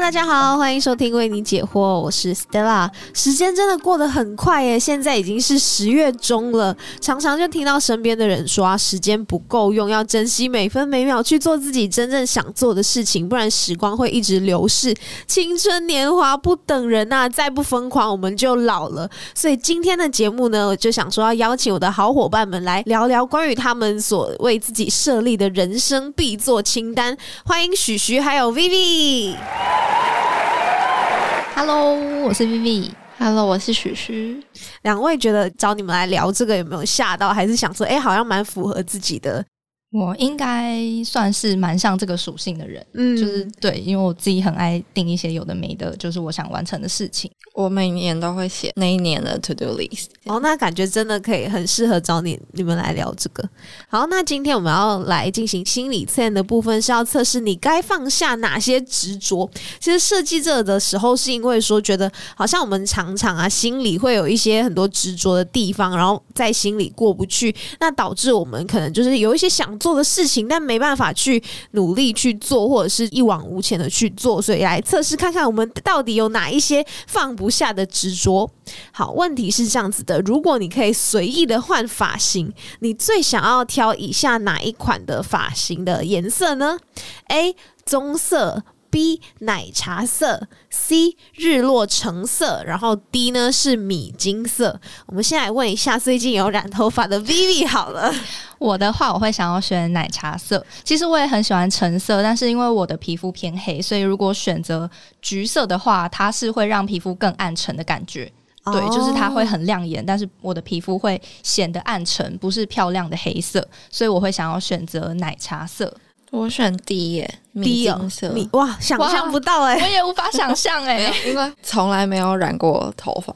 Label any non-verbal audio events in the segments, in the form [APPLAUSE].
大家好，欢迎收听为你解惑，我是 Stella。时间真的过得很快耶，现在已经是十月中了。常常就听到身边的人说啊，时间不够用，要珍惜每分每秒去做自己真正想做的事情，不然时光会一直流逝。青春年华不等人呐，再不疯狂我们就老了。所以今天的节目呢，我就想说要邀请我的好伙伴们来聊聊关于他们所为自己设立的人生必做清单。欢迎许徐还有 Vivi。Hello，我是 Vivi。Hello，我是许许。两位觉得找你们来聊这个有没有吓到？还是想说，哎，好像蛮符合自己的？我应该算是蛮像这个属性的人，嗯，就是对，因为我自己很爱定一些有的没的，就是我想完成的事情。我每年都会写那一年的 to do list。哦，那感觉真的可以很适合找你你们来聊这个。好，那今天我们要来进行心理测验的部分，是要测试你该放下哪些执着。其实设计这的时候，是因为说觉得好像我们常常啊心里会有一些很多执着的地方，然后在心里过不去，那导致我们可能就是有一些想。做的事情，但没办法去努力去做，或者是一往无前的去做，所以来测试看看我们到底有哪一些放不下的执着。好，问题是这样子的：如果你可以随意的换发型，你最想要挑以下哪一款的发型的颜色呢？A. 棕色。B 奶茶色，C 日落橙色，然后 D 呢是米金色。我们先来问一下最近有染头发的 Vivi 好了。我的话，我会想要选奶茶色。其实我也很喜欢橙色，但是因为我的皮肤偏黑，所以如果选择橘色的话，它是会让皮肤更暗沉的感觉。对，就是它会很亮眼，但是我的皮肤会显得暗沉，不是漂亮的黑色，所以我会想要选择奶茶色。我选 D 耶，米金色，哇，想象不到哎，我也无法想象哎，[LAUGHS] 因为从来没有染过头发。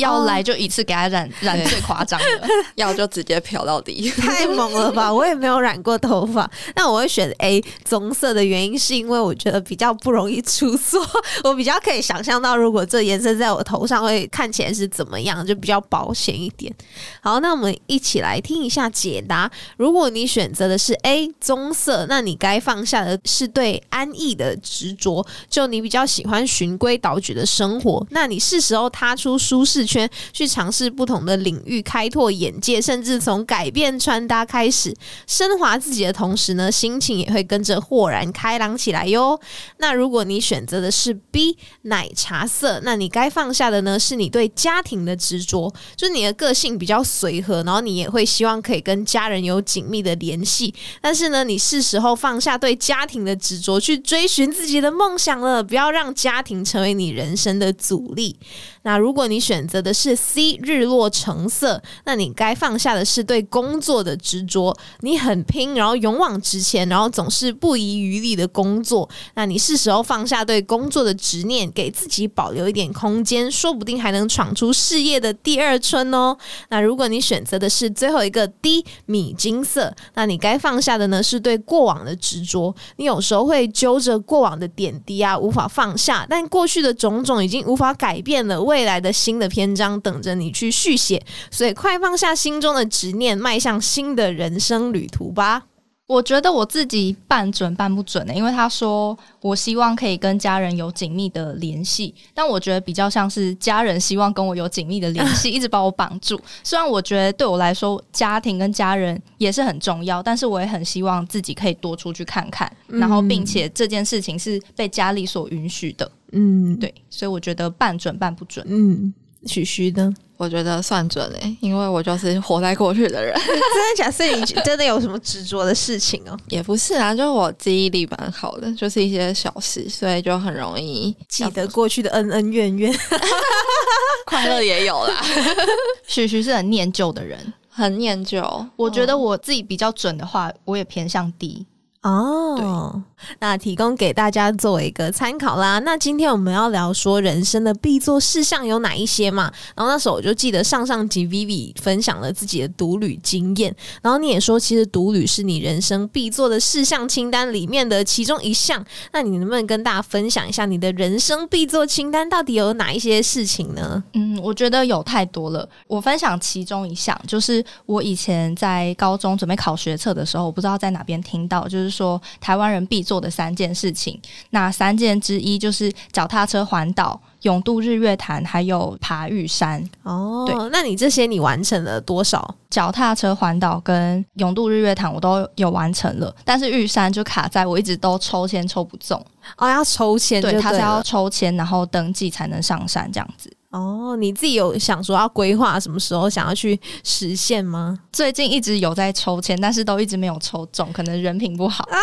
要来就一次给他染染最夸张的，[LAUGHS] 要就直接漂到底，太猛了吧！[LAUGHS] 我也没有染过头发，那我会选 A 棕色的原因是因为我觉得比较不容易出错，[LAUGHS] 我比较可以想象到如果这颜色在我头上会看起来是怎么样，就比较保险一点。好，那我们一起来听一下解答。如果你选择的是 A 棕色，那你该放下的是对安逸的执着，就你比较喜欢循规蹈矩的生活，那你是时候踏出舒适。圈去尝试不同的领域，开拓眼界，甚至从改变穿搭开始，升华自己的同时呢，心情也会跟着豁然开朗起来哟。那如果你选择的是 B 奶茶色，那你该放下的呢，是你对家庭的执着，就是你的个性比较随和，然后你也会希望可以跟家人有紧密的联系。但是呢，你是时候放下对家庭的执着，去追寻自己的梦想了，不要让家庭成为你人生的阻力。那如果你选择的是 C 日落橙色，那你该放下的是对工作的执着。你很拼，然后勇往直前，然后总是不遗余力的工作。那你是时候放下对工作的执念，给自己保留一点空间，说不定还能闯出事业的第二春哦。那如果你选择的是最后一个 D 米金色，那你该放下的呢是对过往的执着。你有时候会揪着过往的点滴啊，无法放下，但过去的种种已经无法改变了。未来的新的篇章等着你去续写，所以快放下心中的执念，迈向新的人生旅途吧。我觉得我自己半准半不准的，因为他说我希望可以跟家人有紧密的联系，但我觉得比较像是家人希望跟我有紧密的联系，[LAUGHS] 一直把我绑住。虽然我觉得对我来说，家庭跟家人也是很重要，但是我也很希望自己可以多出去看看，然后并且这件事情是被家里所允许的。嗯，对，所以我觉得半准半不准。嗯，许虚的。我觉得算准诶，因为我就是活在过去的人。[LAUGHS] 真的假？所以你真的有什么执着的事情哦？也不是啊，就是我记忆力蛮好的，就是一些小事，所以就很容易记得过去的恩恩怨怨，[LAUGHS] 快乐也有啦。[LAUGHS] 许徐是很念旧的人，很念旧。我觉得我自己比较准的话，我也偏向低。哦，那提供给大家作为一个参考啦。那今天我们要聊说人生的必做事项有哪一些嘛？然后那时候我就记得上上集 Vivi 分享了自己的独旅经验，然后你也说其实独旅是你人生必做的事项清单里面的其中一项。那你能不能跟大家分享一下你的人生必做清单到底有哪一些事情呢？嗯，我觉得有太多了。我分享其中一项，就是我以前在高中准备考学测的时候，我不知道在哪边听到，就是。就是说台湾人必做的三件事情。那三件之一就是脚踏车环岛、永渡日月潭，还有爬玉山。哦，对那你这些你完成了多少？脚踏车环岛跟永渡日月潭我都有完成了，但是玉山就卡在我一直都抽签抽不中。哦，要抽签对，他是要抽签，然后登记才能上山这样子。哦，你自己有想说要规划什么时候想要去实现吗？最近一直有在抽签，但是都一直没有抽中，可能人品不好啊。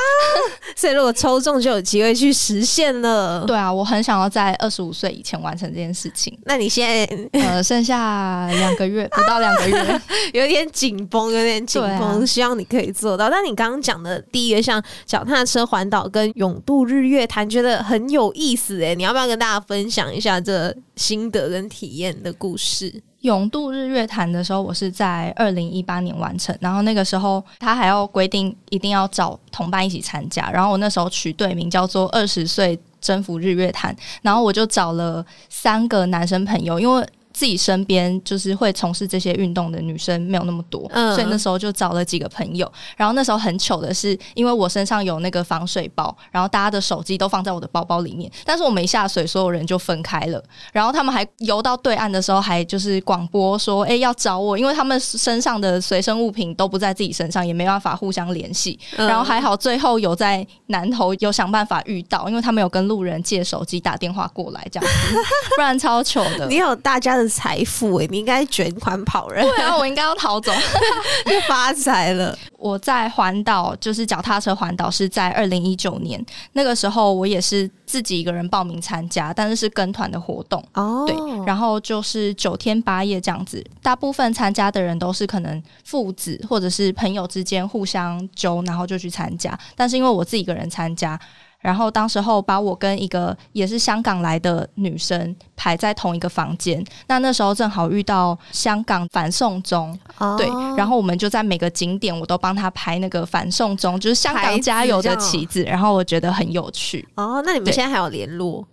所以如果抽中就有机会去实现了。对啊，我很想要在二十五岁以前完成这件事情。那你现在呃，剩下两个月，不到两个月。[LAUGHS] 有点紧绷，有点紧绷，啊希望你可以做到。但你刚刚讲的第一个，像脚踏车环岛跟永渡日月潭，觉得很有意思诶，你要不要跟大家分享一下这心得跟体验的故事？永渡日月潭的时候，我是在二零一八年完成，然后那个时候他还要规定一定要找同伴一起参加，然后我那时候取队名叫做“二十岁征服日月潭”，然后我就找了三个男生朋友，因为。自己身边就是会从事这些运动的女生没有那么多，嗯所以那时候就找了几个朋友。然后那时候很糗的是，因为我身上有那个防水包，然后大家的手机都放在我的包包里面，但是我们一下水，所有人就分开了。然后他们还游到对岸的时候，还就是广播说：“哎、要找我，因为他们身上的随身物品都不在自己身上，也没办法互相联系。嗯然后还好最后有在南头有想办法遇到，因为他们有跟路人借手机打电话过来，这样子，[LAUGHS] 不然超糗的你。有大家的财富诶，你应该卷款跑人，对啊，我应该要逃走。[LAUGHS] 就发财了。我在环岛，就是脚踏车环岛，是在二零一九年那个时候，我也是自己一个人报名参加，但是是跟团的活动。哦，对，然后就是九天八夜这样子，大部分参加的人都是可能父子或者是朋友之间互相揪，然后就去参加。但是因为我自己一个人参加，然后当时候把我跟一个也是香港来的女生排在同一个房间，那那时候正好遇到香港反送中，哦对，然后我们就在每个景点我都帮她拍那个反送中，就是香港加油的旗子，然后我觉得很有趣。哦，那你们对现在还有联络？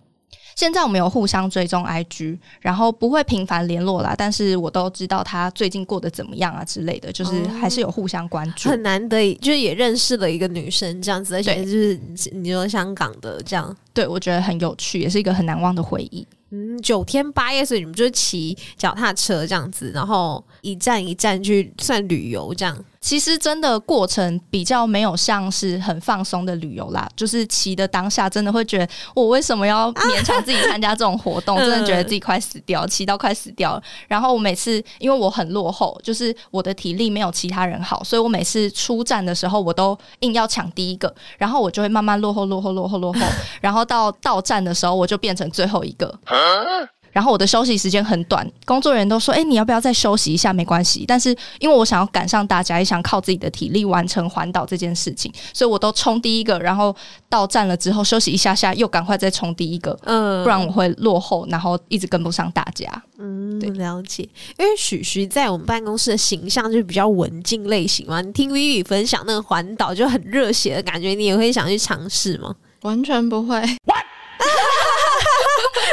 现在我们有互相追踪 IG，然后不会频繁联络啦，但是我都知道他最近过得怎么样啊之类的，就是哦还是有互相关注。很难得，就是也认识了一个女生这样子，而且就是你说香港的这样，对我觉得很有趣，也是一个很难忘的回忆。嗯，九天八夜，所以你们就骑脚踏车这样子，然后一站一站去算旅游这样。其实真的过程比较没有像是很放松的旅游啦，就是骑的当下真的会觉得我为什么要勉强 [LAUGHS] 自己参加这种活动，真的觉得自己快死掉，骑到快死掉了。然后我每次因为我很落后，就是我的体力没有其他人好，所以我每次出站的时候我都硬要抢第一个，然后我就会慢慢落后、落后、落后、落后，然后到到站的时候我就变成最后一个。然后我的休息时间很短，工作人员都说：“哎、你要不要再休息一下？没关系。”但是因为我想要赶上大家，也想靠自己的体力完成环岛这件事情，所以我都冲第一个，然后到站了之后休息一下下，又赶快再冲第一个，嗯不然我会落后，然后一直跟不上大家。嗯对了解。因为许许在我们办公室的形象就是比较文静类型嘛，你听 Vivi 分享那个环岛就很热血的感觉，你也会想去尝试吗？完全不会，[LAUGHS]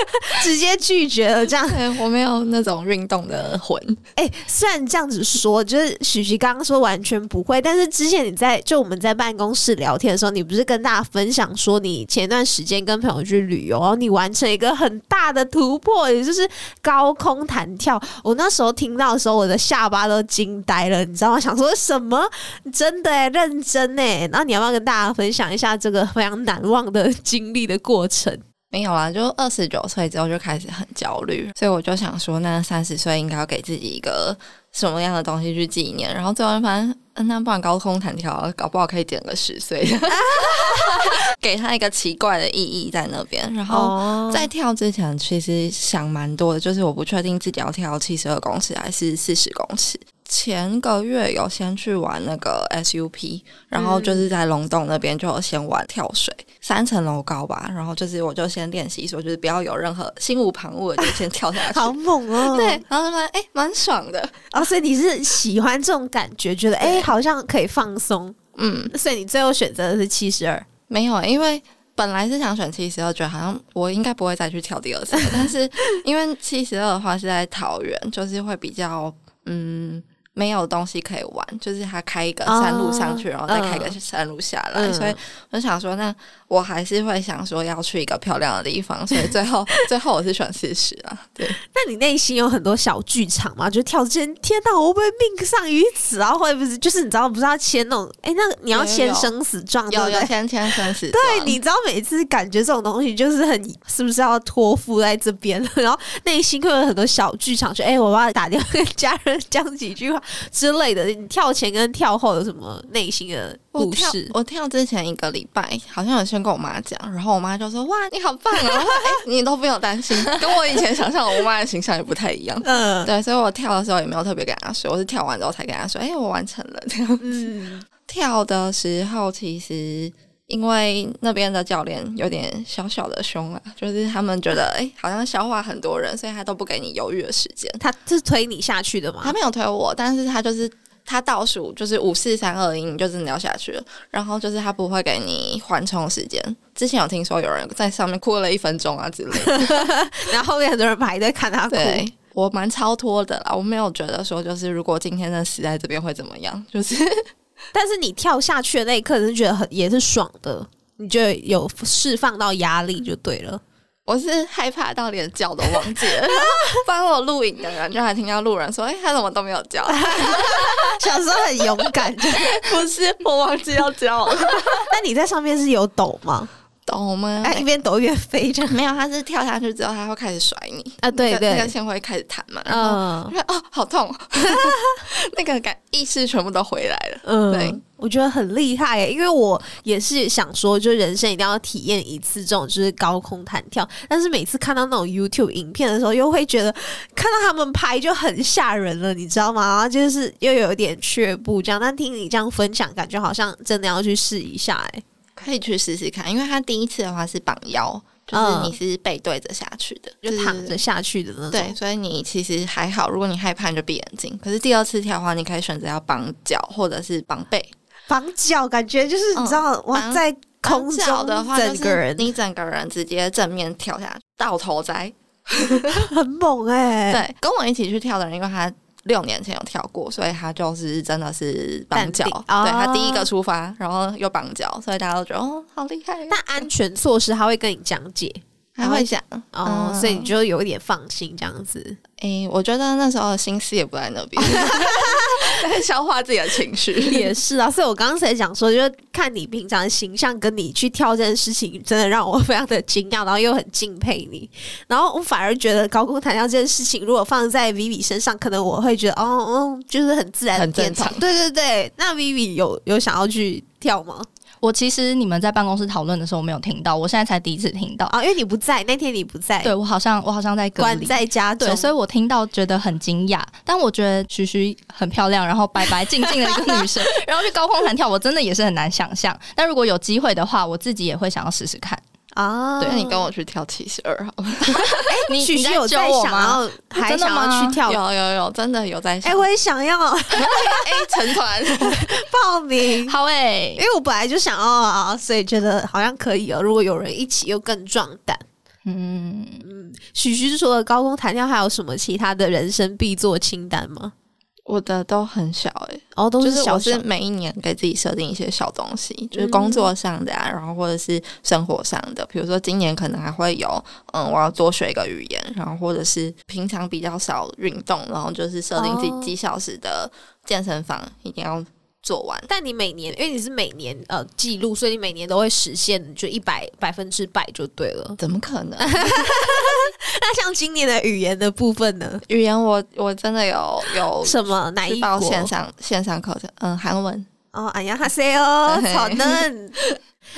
[LAUGHS] 直接拒绝了这样。对我没有那种运动的魂。哎、虽然这样子说，就是许许刚刚说完全不会，但是之前你在就我们在办公室聊天的时候，你不是跟大家分享说你前段时间跟朋友去旅游，然后你完成一个很大的突破，也就是高空弹跳。我那时候听到的时候，我的下巴都惊呆了，你知道吗？想说什么？真的哎、认真哎。然后你要不要跟大家分享一下这个非常难忘的经历的过程？没有啦，就二十九岁之后就开始很焦虑，所以我就想说，那三十岁应该要给自己一个什么样的东西去纪念？然后最后发现，嗯，那不然高空弹跳，搞不好可以减个十岁，[LAUGHS] 给他一个奇怪的意义在那边。然后哦在跳之前，其实想蛮多的，就是我不确定自己要跳七十二公尺还是四十公尺。前个月有先去玩那个 SUP，然后就是在龙洞那边就有先玩跳水，三层楼高吧，然后就是我就先练习说，就是不要有任何心无旁骛的就先跳下去。好猛哦！对，然后就发现哎，蛮、爽的。[LAUGHS] 哦，所以你是喜欢这种感觉，觉得哎、对好像可以放松，嗯，所以你最后选择的是七十二。没有，因为本来是想选七十二，觉得好像我应该不会再去跳第二次，但是 [LAUGHS] 因为七十二的话是在桃园，就是会比较嗯没有东西可以玩，就是他开一个山路上去，然后再开个山路下来，嗯所以我就想说，那我还是会想说要去一个漂亮的地方，所以 [LAUGHS] 最后最后我是选四十啊，对，那你内心有很多小剧场吗？就跳之前，天哪，我会不会命丧于此啊？会不会就是你知道不是要签那种？哎、那你要签生死状，对有不对？有签签生死对，你知道每次感觉这种东西就是很是不是要托付在这边，[LAUGHS] 然后内心会有很多小剧场，就哎、我要打电话跟家人 [LAUGHS] 讲几句话之类的。你跳前跟跳后有什么内心的故事？我跳之前一个礼拜，好像有先跟我妈讲，然后我妈就说：“哇，你好棒哦！哎、你都不用担心，跟我以前想象我妈的形象也不太一样。”嗯对，所以我跳的时候也没有特别跟她说，我是跳完之后才跟她说：“哎、我完成了。”这样嗯，[LAUGHS] 跳的时候，其实因为那边的教练有点小小的凶啊，就是他们觉得哎、好像消化很多人，所以他都不给你犹豫的时间。他是推你下去的吗？他没有推我，但是他就是他倒数就是五四三二一，你就真的要下去了。然后就是他不会给你缓冲时间。之前有听说有人在上面哭了一分钟啊之类的，[LAUGHS] 然后后面很多人排队看他哭。对。我蛮超脱的啦，我没有觉得说就是如果今天真的死在这边会怎么样，就是 [LAUGHS] 但是你跳下去的那一刻，是觉得很也是爽的，你就有释放到压力就对了。我是害怕到连叫都忘记了。帮我录影的人就还听到路人说：“哎、他怎么都没有叫？” [LAUGHS] 小时候很勇敢，就不是我忘记要叫了，[LAUGHS] 那你在上面是有抖吗？懂吗？哎，一边抖一边飞这样。[LAUGHS] 没有，他是跳下去之后，他会开始甩你啊对对那对个线会开始弹嘛，然后嗯我觉得哦，好痛，[LAUGHS] 那个感意识全部都回来了。嗯，对，我觉得很厉害耶，因为我也是想说，就人生一定要体验一次这种就是高空弹跳，但是每次看到那种 YouTube 影片的时候，又会觉得看到他们拍就很吓人了，你知道吗？然后就是又有一点却步这样，但听你这样分享，感觉好像真的要去试一下，哎，可以去试试看，因为他第一次的话是绑腰，就是嗯你是背对着下去的，就躺着。下去的那种。对，所以你其实还好。如果你害怕，你就闭眼睛。可是第二次跳的话，你可以选择要绑脚或者是绑背。绑脚感觉就是你知道，哇，绑在空脚中的话，就是整个人你整个人直接正面跳下去，倒头栽。[LAUGHS] 很猛哎、对，跟我一起去跳的人，因为他六年前有跳过，所以他就是真的是绑脚。哦对他第一个出发，然后又绑脚，所以大家都觉得哦，好厉害。那安全措施他会跟你讲解还会讲哦，嗯所以你就有一点放心这样子。诶、我觉得那时候的心思也不在那边，[LAUGHS] 在消化自己的情绪。[LAUGHS] 也是啊，所以我刚刚才讲说，就是看你平常的形象跟你去跳这件事情，真的让我非常的惊讶，然后又很敬佩你。然后我反而觉得高空弹跳这件事情，如果放在 Vivi 身上，可能我会觉得哦，哦，就是很自然的很正常对对对，那 Vivi 有有想要去跳吗？我其实你们在办公室讨论的时候我没有听到，我现在才第一次听到。啊，因为你不在那天，你不在，对我好像我好像在隔关离。在家中，对，所以我听到觉得很惊讶，但我觉得徐徐很漂亮，然后白白净净的一个女生，[LAUGHS] 然后去高空弹跳，我真的也是很难想象。但如果有机会的话，我自己也会想要试试看。啊，对，那你跟我去跳七十二好了。[LAUGHS] 你许你在揪许有在？想要，还想要去跳？有有有，真的有在想。哎、我也想要 [LAUGHS] 哎，成团 [LAUGHS] 报名。好诶、因为我本来就想要啊，所以觉得好像可以哦。如果有人一起，又更壮胆。嗯，许许除了高空弹跳，还有什么其他的人生必做清单吗？我的都很小哎、哦，都就是是小是每一年给自己设定一些小东西，就是工作上的啊，然后或者是生活上的，比如说今年可能还会有，嗯，我要多学一个语言，然后或者是平常比较少运动，然后就是设定自己哦。几小时的健身房一定要做完。但你每年，因为你是每年呃记录，所以你每年都会实现就一百百分之百就对了。怎么可能？[LAUGHS] 那像今年的语言的部分呢？语言我我真的有有什么哪一国？报线上线上课程，嗯，韩文。哦，哎呀哈塞哦，[LAUGHS] 嘿草嫩。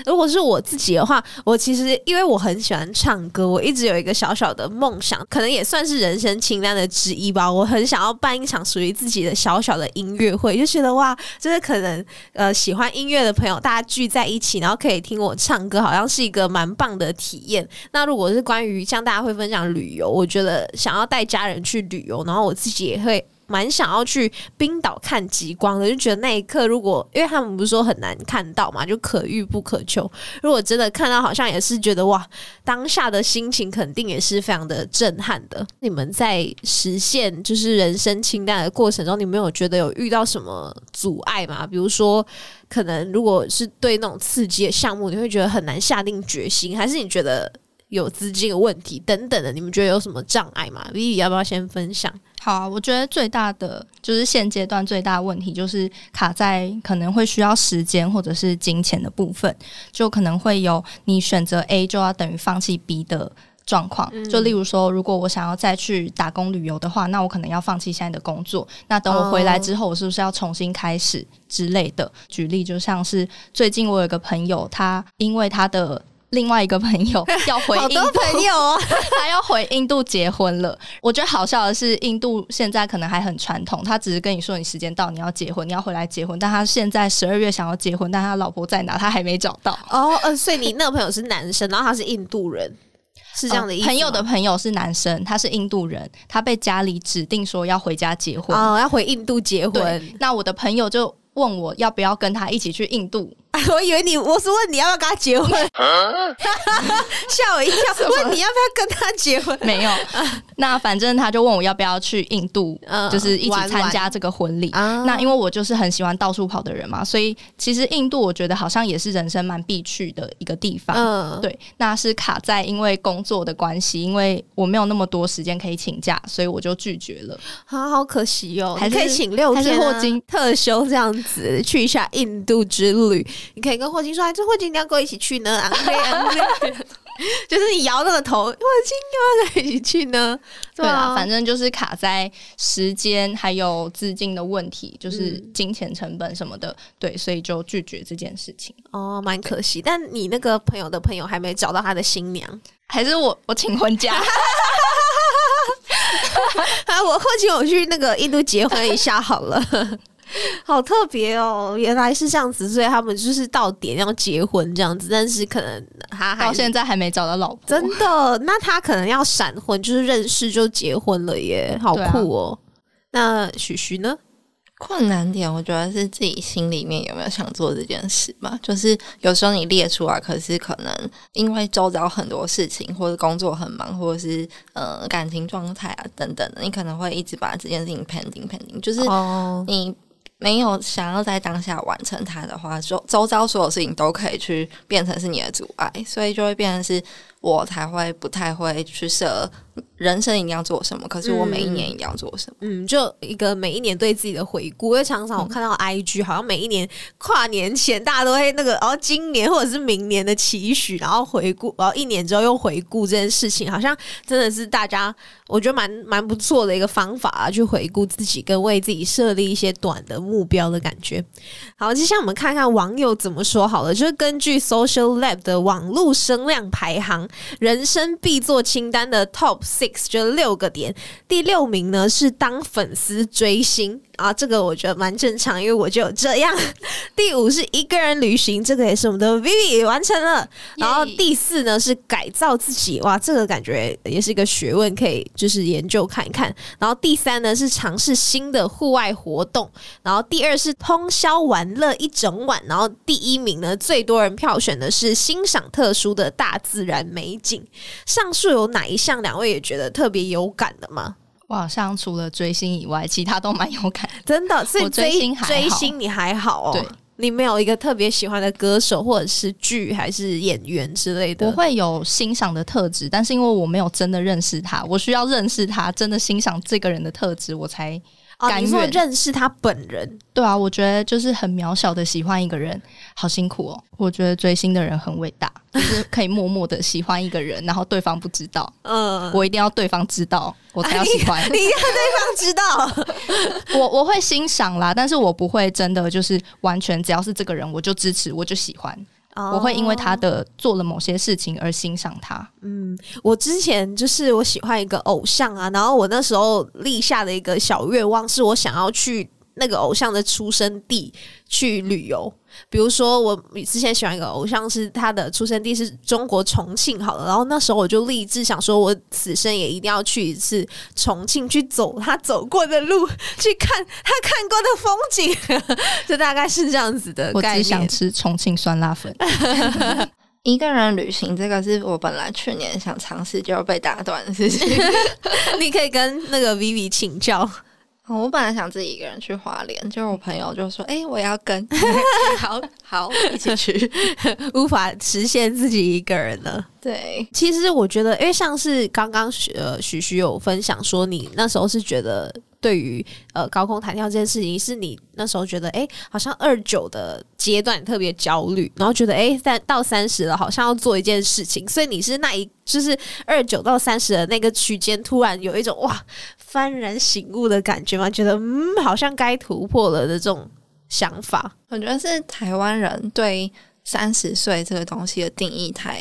如果是我自己的话，我其实因为我很喜欢唱歌，我一直有一个小小的梦想，可能也算是人生清单的之一吧。我很想要办一场属于自己的小小的音乐会，就觉得哇，就是可能呃喜欢音乐的朋友大家聚在一起，然后可以听我唱歌，好像是一个蛮棒的体验。那如果是关于像大家会分享旅游，我觉得想要带家人去旅游，然后我自己也会蛮想要去冰岛看极光的，就觉得那一刻如果因为他们不是说很难看到嘛，就可遇不可求。如果真的看到，好像也是觉得哇，当下的心情肯定也是非常的震撼的。你们在实现就是人生清单的过程中，你们有觉得有遇到什么阻碍吗？比如说，可能如果是对那种刺激的项目，你会觉得很难下定决心，还是你觉得？有资金的问题等等的，你们觉得有什么障碍吗？Vivi 要不要先分享？好啊，我觉得最大的就是现阶段最大的问题就是卡在可能会需要时间或者是金钱的部分，就可能会有你选择 A 就要等于放弃 B 的状况。就例如说，如果我想要再去打工旅游的话，那我可能要放弃现在的工作。那等我回来之后，我是不是要重新开始之类的？举例就像是最近我有个朋友，他因为他的另外一个朋友 [LAUGHS] 要回印度，朋友哦，[LAUGHS] 他要回印度结婚了。我觉得好笑的是，印度现在可能还很传统，他只是跟你说你时间到，你要结婚，你要回来结婚。但他现在十二月想要结婚，但他老婆在哪？他还没找到。哦，呃，所以你那个朋友是男生，然后他是印度人，是这样的意思。朋友的朋友是男生，他是印度人，他被家里指定说要回家结婚，哦，要回印度结婚。那我的朋友就问我要不要跟他一起去印度。[LAUGHS] 我以为你，我是问你要不要跟他结婚，[LAUGHS] [LAUGHS] 吓我一跳。问你要不要跟他结婚？没有。那反正他就问我要不要去印度，就是一起参加这个婚礼。那因为我就是很喜欢到处跑的人嘛，所以其实印度我觉得好像也是人生蛮必去的一个地方。嗯，对。那是卡在因为工作的关系，因为我没有那么多时间可以请假，所以我就拒绝了。啊，好可惜哦，还可以请六天霍金特休这样子去一下印度之旅。你可以跟霍金说：“这霍金你要跟我一起去呢。” [LAUGHS] 就是你摇那个头，霍金要不要一起去呢？[LAUGHS] 对啊，反正就是卡在时间还有资金的问题，就是金钱成本什么的。对，所以就拒绝这件事情。哦，蛮可惜。但你那个朋友的朋友还没找到他的新娘，还是我我请婚假？[LAUGHS] 啊，我霍金我去那个印度结婚一下好了。[LAUGHS] 好特别哦，原来是这样子，所以他们就是到点要结婚这样子，但是可能他到现在还没找到老婆，真的？那他可能要闪婚，就是认识就结婚了耶，好酷哦！那许徐呢？困难点，我觉得是自己心里面有没有想做这件事吧。就是有时候你列出来，可是可能因为周遭很多事情，或者工作很忙，或者是呃感情状态啊等等的，你可能会一直把这件事情 pending pending，就是你。没有想要在当下完成它的话，周周遭所有事情都可以去变成是你的阻碍，所以就会变成是我才会不太会去设。人生一定要做什么？可是我每一年一定要做什么？嗯，就一个每一年对自己的回顾。因为常常我看到 IG，好像每一年跨年前，大家都会那个，然后今年或者是明年的期许，然后回顾，然后一年之后又回顾这件事情，好像真的是大家我觉得蛮蛮不错的一个方法啊，去回顾自己跟为自己设立一些短的目标的感觉。好，接下来我们看看网友怎么说好了，就是根据 Social Lab 的网络声量排行，人生必做清单的 Top。Six 就六个点，第六名呢是当粉丝追星。啊，这个我觉得蛮正常，因为我就这样。[LAUGHS] 第五是一个人旅行，这个也是我们的 Vivi 完成了。然后第四呢是改造自己，哇，这个感觉也是一个学问，可以就是研究看一看。然后第三呢是尝试新的户外活动。然后第二是通宵玩乐一整晚。然后第一名呢最多人票选的是欣赏特殊的大自然美景。上述有哪一项两位也觉得特别有感的吗？我好像除了追星以外，其他都蛮有感，真的。[LAUGHS] 所以追星还好追星你还好哦，对，你没有一个特别喜欢的歌手或者是剧还是演员之类的。我会有欣赏的特质，但是因为我没有真的认识他，我需要认识他，真的欣赏这个人的特质，我才。你说认识他本人？对啊，我觉得就是很渺小的喜欢一个人，好辛苦哦。我觉得追星的人很伟大，就是可以默默的喜欢一个人，然后对方不知道。嗯，[LAUGHS] 我一定要对方知道，我才要喜欢。[LAUGHS] 你要对方知道，我我会欣赏啦，但是我不会真的就是完全只要是这个人我就支持，我就喜欢。我会因为他的做了某些事情而欣赏他。嗯，我之前就是我喜欢一个偶像啊，然后我那时候立下的一个小愿望是我想要去那个偶像的出生地去旅游。比如说，我之前喜欢一个偶像，是他的出生地是中国重庆，好了，然后那时候我就立志想说，我此生也一定要去一次重庆，去走他走过的路，去看他看过的风景，[LAUGHS] 就大概是这样子的我概念。只想吃重庆酸辣粉。一个人旅行，这个是我本来去年想尝试就被打断的事情。[LAUGHS] 你可以跟那个 Vivi 请教。哦我本来想自己一个人去华联，就我朋友就说：“哎、我要跟，[LAUGHS] 好好一起去。[LAUGHS] 无法实现自己一个人了。”对，其实我觉得，因为像是刚刚许呃许许有分享说，你那时候是觉得对于呃高空弹跳这件事情，是你那时候觉得哎、诶好像二九的阶段特别焦虑，然后觉得哎三到三十了，好像要做一件事情，所以你是那一就是二九到三十的那个区间，突然有一种哇幡然醒悟的感觉吗？觉得嗯好像该突破了的这种想法。我觉得是台湾人对三十岁这个东西的定义太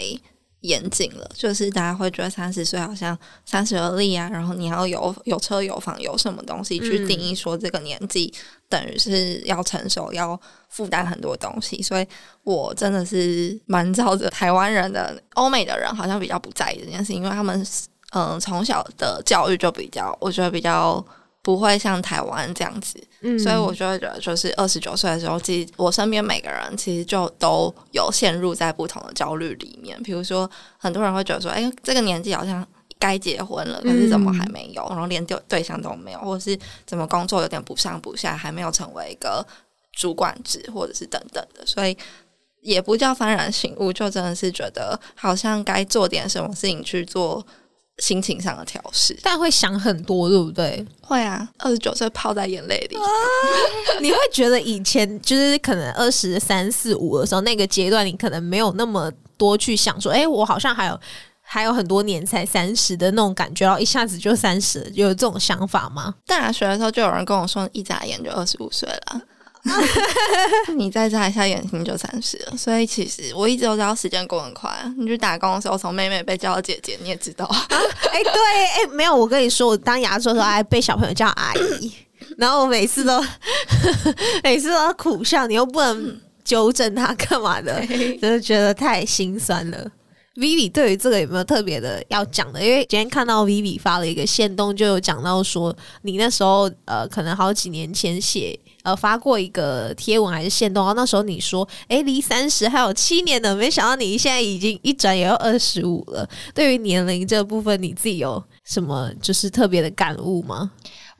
严谨了，就是大家会觉得三十岁好像三十而立啊，然后你要有有车有房有什么东西去定义说这个年纪等于是要成熟，要负担很多东西，所以我真的是蛮照着台湾人的，欧美的人好像比较不在意这件事，因为他们嗯从小的教育就比较，我觉得比较。不会像台湾这样子，嗯所以我就会觉得，就是二十九岁的时候，其实我身边每个人其实就都有陷入在不同的焦虑里面。比如说，很多人会觉得说，哎，这个年纪好像该结婚了，可是怎么还没有？然后连对对象都没有，或者是怎么工作有点不上不下，还没有成为一个主管职，或者是等等的，所以。也不叫幡然醒悟，就真的是觉得好像该做点什么事情去做心情上的调试。但会想很多，对不对？会啊，二十九岁泡在眼泪里，[LAUGHS] 你会觉得以前就是可能二十三四五的时候那个阶段，你可能没有那么多去想说，哎、我好像还有还有很多年才三十的那种感觉，然后一下子就三十，有这种想法吗？大学的时候就有人跟我说，一眨眼就二十五岁了。[LAUGHS] 你再眨一下眼睛就三十了，所以其实我一直都知道时间过很快。你去打工的时候，从妹妹被叫到姐姐，你也知道。[LAUGHS] 哎、对，哎、没有，我跟你说，我当牙医的时候还被小朋友叫阿姨，[LAUGHS] 然后我每次都每次都要苦笑，你又不能纠正他干嘛的，就是觉得太心酸了。Vivi 对于这个有没有特别的要讲的？因为今天看到 Vivi 发了一个线动，就有讲到说，你那时候呃，可能好几年前写呃发过一个贴文还是线动，然后那时候你说，诶，离三十还有七年呢，没想到你现在已经一转也要二十五了。对于年龄这部分，你自己有什么就是特别的感悟吗？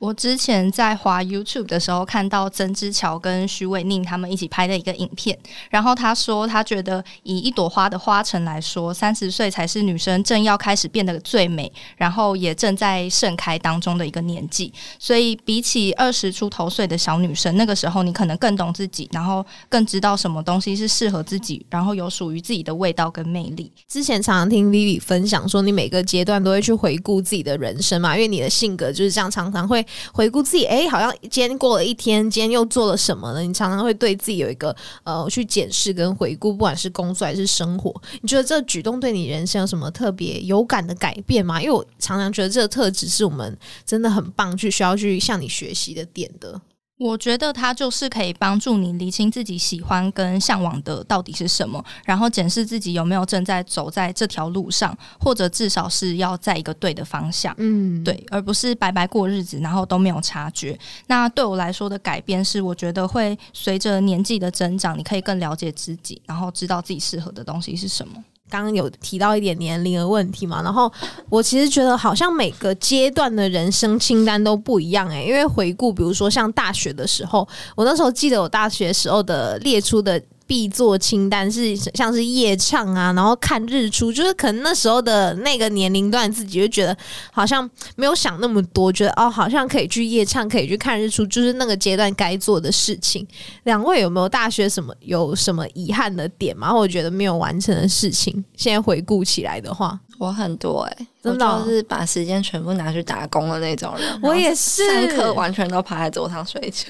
我之前在滑 YouTube 的时候看到曾之乔跟徐伟宁他们一起拍的一个影片，然后他说他觉得以一朵花的花程来说，三十岁才是女生正要开始变得最美，然后也正在盛开当中的一个年纪。所以比起二十出头岁的小女生，那个时候你可能更懂自己，然后更知道什么东西是适合自己，然后有属于自己的味道跟魅力。之前常常听 Vivi 分享说，你每个阶段都会去回顾自己的人生嘛，因为你的性格就是这样，常常会回顾自己，诶，好像今天过了一天，今天又做了什么呢？你常常会对自己有一个呃去检视跟回顾，不管是工作还是生活，你觉得这举动对你人生有什么特别有感的改变吗？因为我常常觉得这个特质是我们真的很棒，去需要去向你学习的点的。我觉得它就是可以帮助你理清自己喜欢跟向往的到底是什么，然后检视自己有没有正在走在这条路上，或者至少是要在一个对的方向。嗯，对，而不是白白过日子，然后都没有察觉。那对我来说的改变是，我觉得会随着年纪的增长，你可以更了解自己，然后知道自己适合的东西是什么。刚刚有提到一点年龄的问题嘛，然后我其实觉得好像每个阶段的人生清单都不一样诶、因为回顾，比如说像大学的时候，我那时候记得我大学时候的列出的。必做清单是像是夜唱啊，然后看日出，就是可能那时候的那个年龄段自己就觉得好像没有想那么多，觉得哦好像可以去夜唱，可以去看日出，就是那个阶段该做的事情。两位有没有大学什么有什么遗憾的点吗？或者觉得没有完成的事情？现在回顾起来的话，我很多哎、真的哦我就是把时间全部拿去打工的那种人。我也是上课完全都趴在桌上睡觉。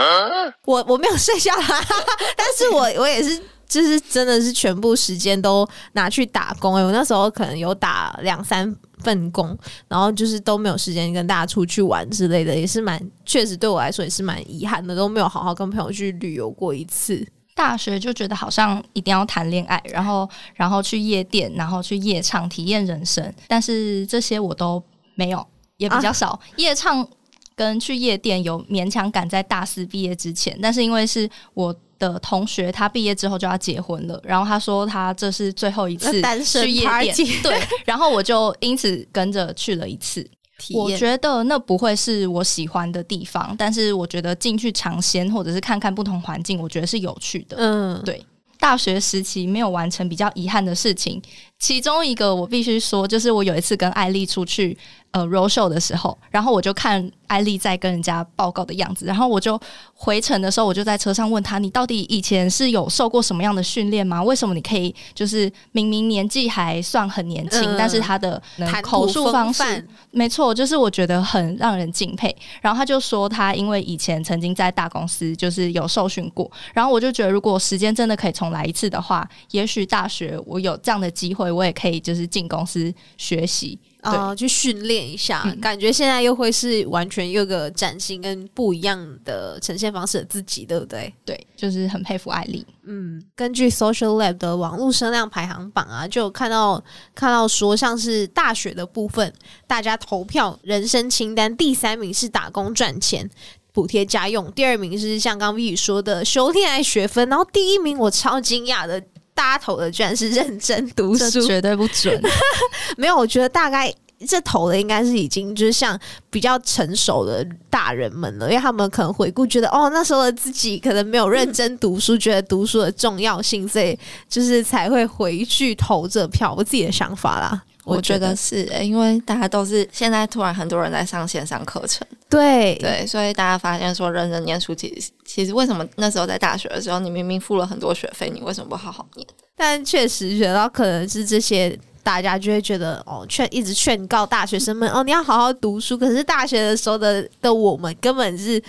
[LAUGHS] 我我没有睡下来，[LAUGHS] 但是我我也是。就是真的是全部时间都拿去打工哎、我那时候可能有打两三份工，然后就是都没有时间跟大家出去玩之类的，也是蛮确实对我来说也是蛮遗憾的，都没有好好跟朋友去旅游过一次。大学就觉得好像一定要谈恋爱，然后然后去夜店，然后去夜唱体验人生，但是这些我都没有，也比较少。夜唱跟去夜店有勉强赶在大四毕业之前，但是因为是我的同学，他毕业之后就要结婚了，然后他说他这是最后一次去夜店，对，然后我就因此跟着去了一次。我觉得那不会是我喜欢的地方，但是我觉得进去尝鲜或者是看看不同环境，我觉得是有趣的。嗯，对，大学时期没有完成比较遗憾的事情，其中一个我必须说，就是我有一次跟艾丽出去。呃，road show 的时候，然后我就看艾丽在跟人家报告的样子，然后我就回程的时候，我就在车上问他：“你到底以前是有受过什么样的训练吗？为什么你可以就是明明年纪还算很年轻，但是他的口述方式，没错，就是我觉得很让人敬佩。”然后他就说他因为以前曾经在大公司就是有受训过，然后我就觉得如果时间真的可以重来一次的话，也许大学我有这样的机会，我也可以就是进公司学习。啊，去训练一下，感觉现在又会是完全又个崭新跟不一样的呈现方式的自己，对不对？对，就是很佩服艾丽。嗯，根据 Social Lab 的网络声量排行榜啊，就看到看到说，像是大学的部分，大家投票人生清单，第三名是打工赚钱补贴家用，第二名是像刚 V 说的修恋爱学分，然后第一名我超惊讶的。大家投的居然是认真读书，绝对不准。[LAUGHS] 没有，我觉得大概这投的应该是已经就是像比较成熟的大人们了，因为他们可能回顾觉得哦，那时候的自己可能没有认真读书，觉得读书的重要性，所以就是才会回去投这票。我自己的想法啦。我觉得是，因为大家都是现在突然很多人在上线上课程，对对，所以大家发现说认真念书，其实其实为什么那时候在大学的时候，你明明付了很多学费，你为什么不好好念？但确实觉得可能是这些大家就会觉得哦，劝一直劝告大学生们哦，你要好好读书。可是大学的时候的的我们根本是，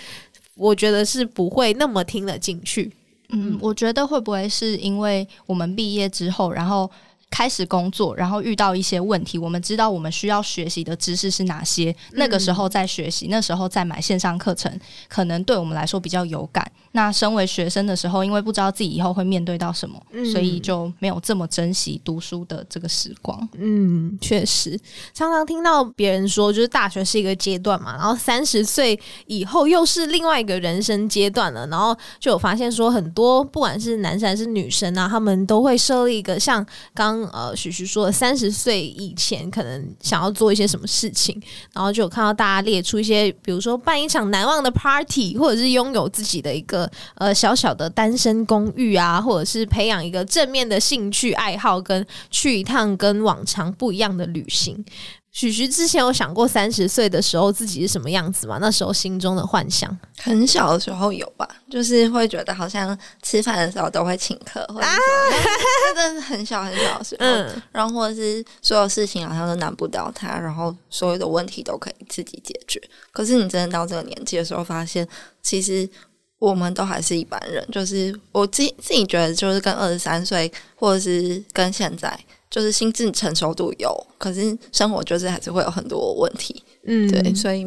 我觉得是不会那么听得进去。嗯，我觉得会不会是因为我们毕业之后，然后。开始工作，然后遇到一些问题，我们知道我们需要学习的知识是哪些。那个时候在学习，那时候在买线上课程，可能对我们来说比较有感。那身为学生的时候，因为不知道自己以后会面对到什么，所以就没有这么珍惜读书的这个时光。嗯，确实，常常听到别人说，就是大学是一个阶段嘛，然后三十岁以后又是另外一个人生阶段了。然后就有发现说，很多不管是男生还是女生啊，他们都会设立一个像刚。呃，许许说三十岁以前可能想要做一些什么事情，然后就有看到大家列出一些，比如说办一场难忘的 party，或者是拥有自己的一个呃小小的单身公寓啊，或者是培养一个正面的兴趣爱好，跟去一趟跟往常不一样的旅行。许许之前有想过三十岁的时候自己是什么样子吗？那时候心中的幻想，很小的时候有吧，就是会觉得好像吃饭的时候都会请客，啊，真的很小很小的时候，然后或者是所有事情好像都难不倒他，然后所有的问题都可以自己解决。可是你真的到这个年纪的时候，发现其实我们都还是一般人，就是我自己自己觉得，就是跟二十三岁或者是跟现在。就是心智成熟度有，可是生活就是还是会有很多问题，嗯，对，所以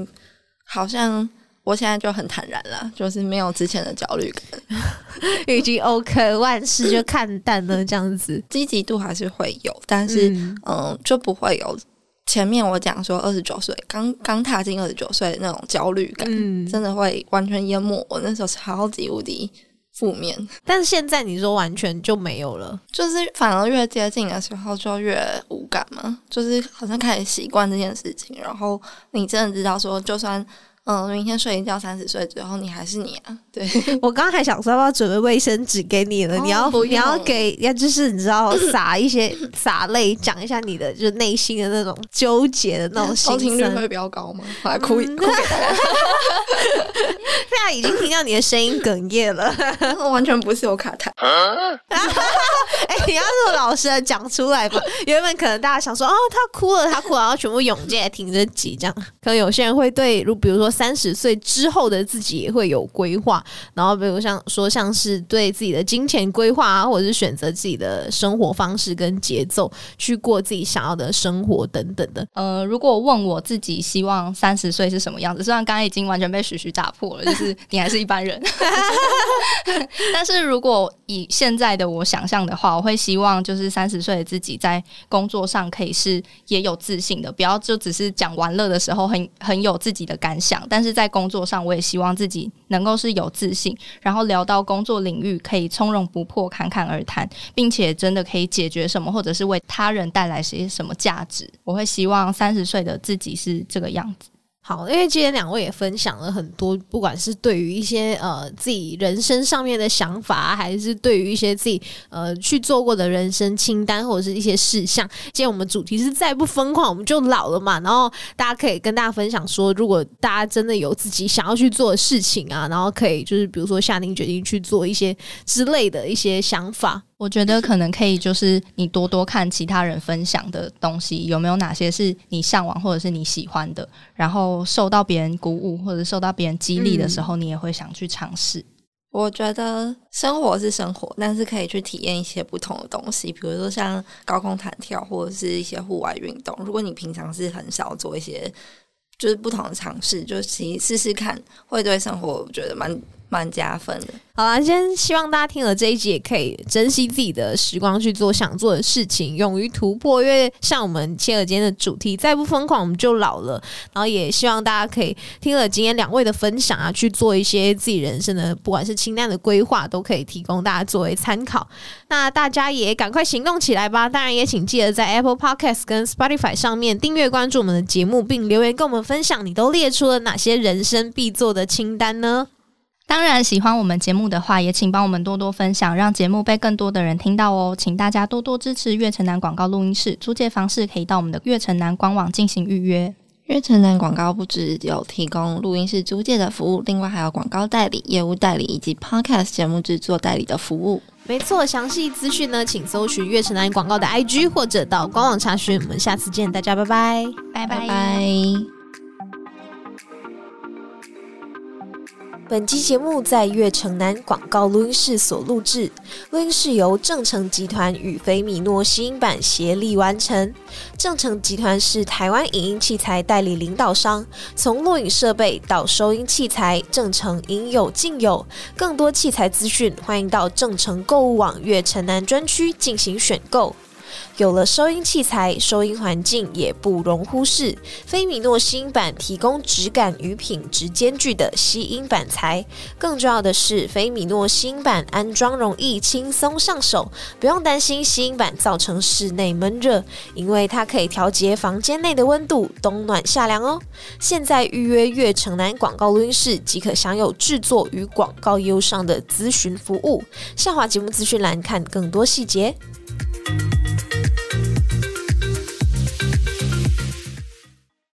好像我现在就很坦然了，就是没有之前的焦虑感，[LAUGHS] 已经 OK，万事就看淡了，这样子，积极度还是会有，但是嗯，就不会有前面我讲说二十九岁刚刚踏进二十九岁那种焦虑感，真的会完全淹没我那时候超级无敌。负面，但是现在你说完全就没有了，就是反而越接近的时候就越无感嘛，就是好像开始习惯这件事情，然后你真的知道说，就算。嗯，明天睡一觉，三十岁之后你还是你啊？对 [LAUGHS] 我刚刚还想说要不要准备卫生纸给你了，你要你要给要就是你知道 [LAUGHS] 撒一些撒泪，讲一下你的就内心的那种纠结的那种心情率会比较高吗？来哭 [LAUGHS] 哭给大家。现在已经听到你的声音哽咽了，完全不是有卡痰。哎，你要这么老实的讲出来吧。原本可能大家想说哦，他哭了，他哭了，然后全部涌进来听着挤这样。可能有些人会对，如比如说。三十岁之后的自己也会有规划，然后比如像说像是对自己的金钱规划啊，或者是选择自己的生活方式跟节奏，去过自己想要的生活等等的。呃，如果问我自己希望三十岁是什么样子，虽然刚刚已经完全被徐徐打破了，就是你还是一般人，[LAUGHS] 但是如果以现在的我想象的话，我会希望就是三十岁的自己在工作上可以是也有自信的，不要就只是讲玩乐的时候很很有自己的感想，但是在工作上我也希望自己能够是有自信，然后聊到工作领域可以从容不迫、侃侃而谈，并且真的可以解决什么，或者是为他人带来些什么价值。我会希望三十岁的自己是这个样子。好，因为今天两位也分享了很多，不管是对于一些呃自己人生上面的想法，还是对于一些自己呃去做过的人生清单或者是一些事项。今天我们主题是再不疯狂我们就老了嘛，然后大家可以跟大家分享说，如果大家真的有自己想要去做的事情啊，然后可以就是比如说下定决心去做一些之类的一些想法。我觉得可能可以，就是你多多看其他人分享的东西，有没有哪些是你向往或者是你喜欢的，然后受到别人鼓舞或者受到别人激励的时候，你也会想去尝试。我觉得生活是生活，但是可以去体验一些不同的东西，比如说像高空弹跳或者是一些户外运动。如果你平常是很少做一些，就是不同的尝试，就其实试试看，会对生活我觉得蛮。蛮加分的。好啦，今天希望大家听了这一集也可以珍惜自己的时光，去做想做的事情，勇于突破。因为像我们切尔间的主题，再不疯狂我们就老了。然后也希望大家可以听了今天两位的分享啊，去做一些自己人生的，不管是清单的规划，都可以提供大家作为参考。那大家也赶快行动起来吧！当然也请记得在 Apple Podcast 跟 Spotify 上面订阅关注我们的节目，并留言跟我们分享你都列出了哪些人生必做的清单呢？当然，喜欢我们节目的话，也请帮我们多多分享，让节目被更多的人听到哦。请大家多多支持月城南广告录音室，租借方式可以到我们的月城南官网进行预约。月城南广告不只有提供录音室租借的服务，另外还有广告代理、业务代理以及 Podcast 节目制作代理的服务。没错，详细资讯呢，请搜寻月城南广告的 IG 或者到官网查询。我们下次见，大家拜拜，拜拜拜。本期节目在悦城南广告录音室所录制，录音室由正成集团与菲米诺吸音版协力完成。正成集团是台湾影音器材代理领导商，从录影设备到收音器材，正成应有尽有。更多器材资讯，欢迎到正成购物网悦城南专区进行选购。有了收音器材，收音环境也不容忽视。菲米诺吸音板提供质感与品质兼具的吸音板材，更重要的是，菲米诺吸音板安装容易、轻松上手，不用担心吸音板造成室内闷热，因为它可以调节房间内的温度，冬暖夏凉哦。现在预约悦城南广告录音室即可享有制作与广告业务上的咨询服务。下滑节目资讯栏看更多细节。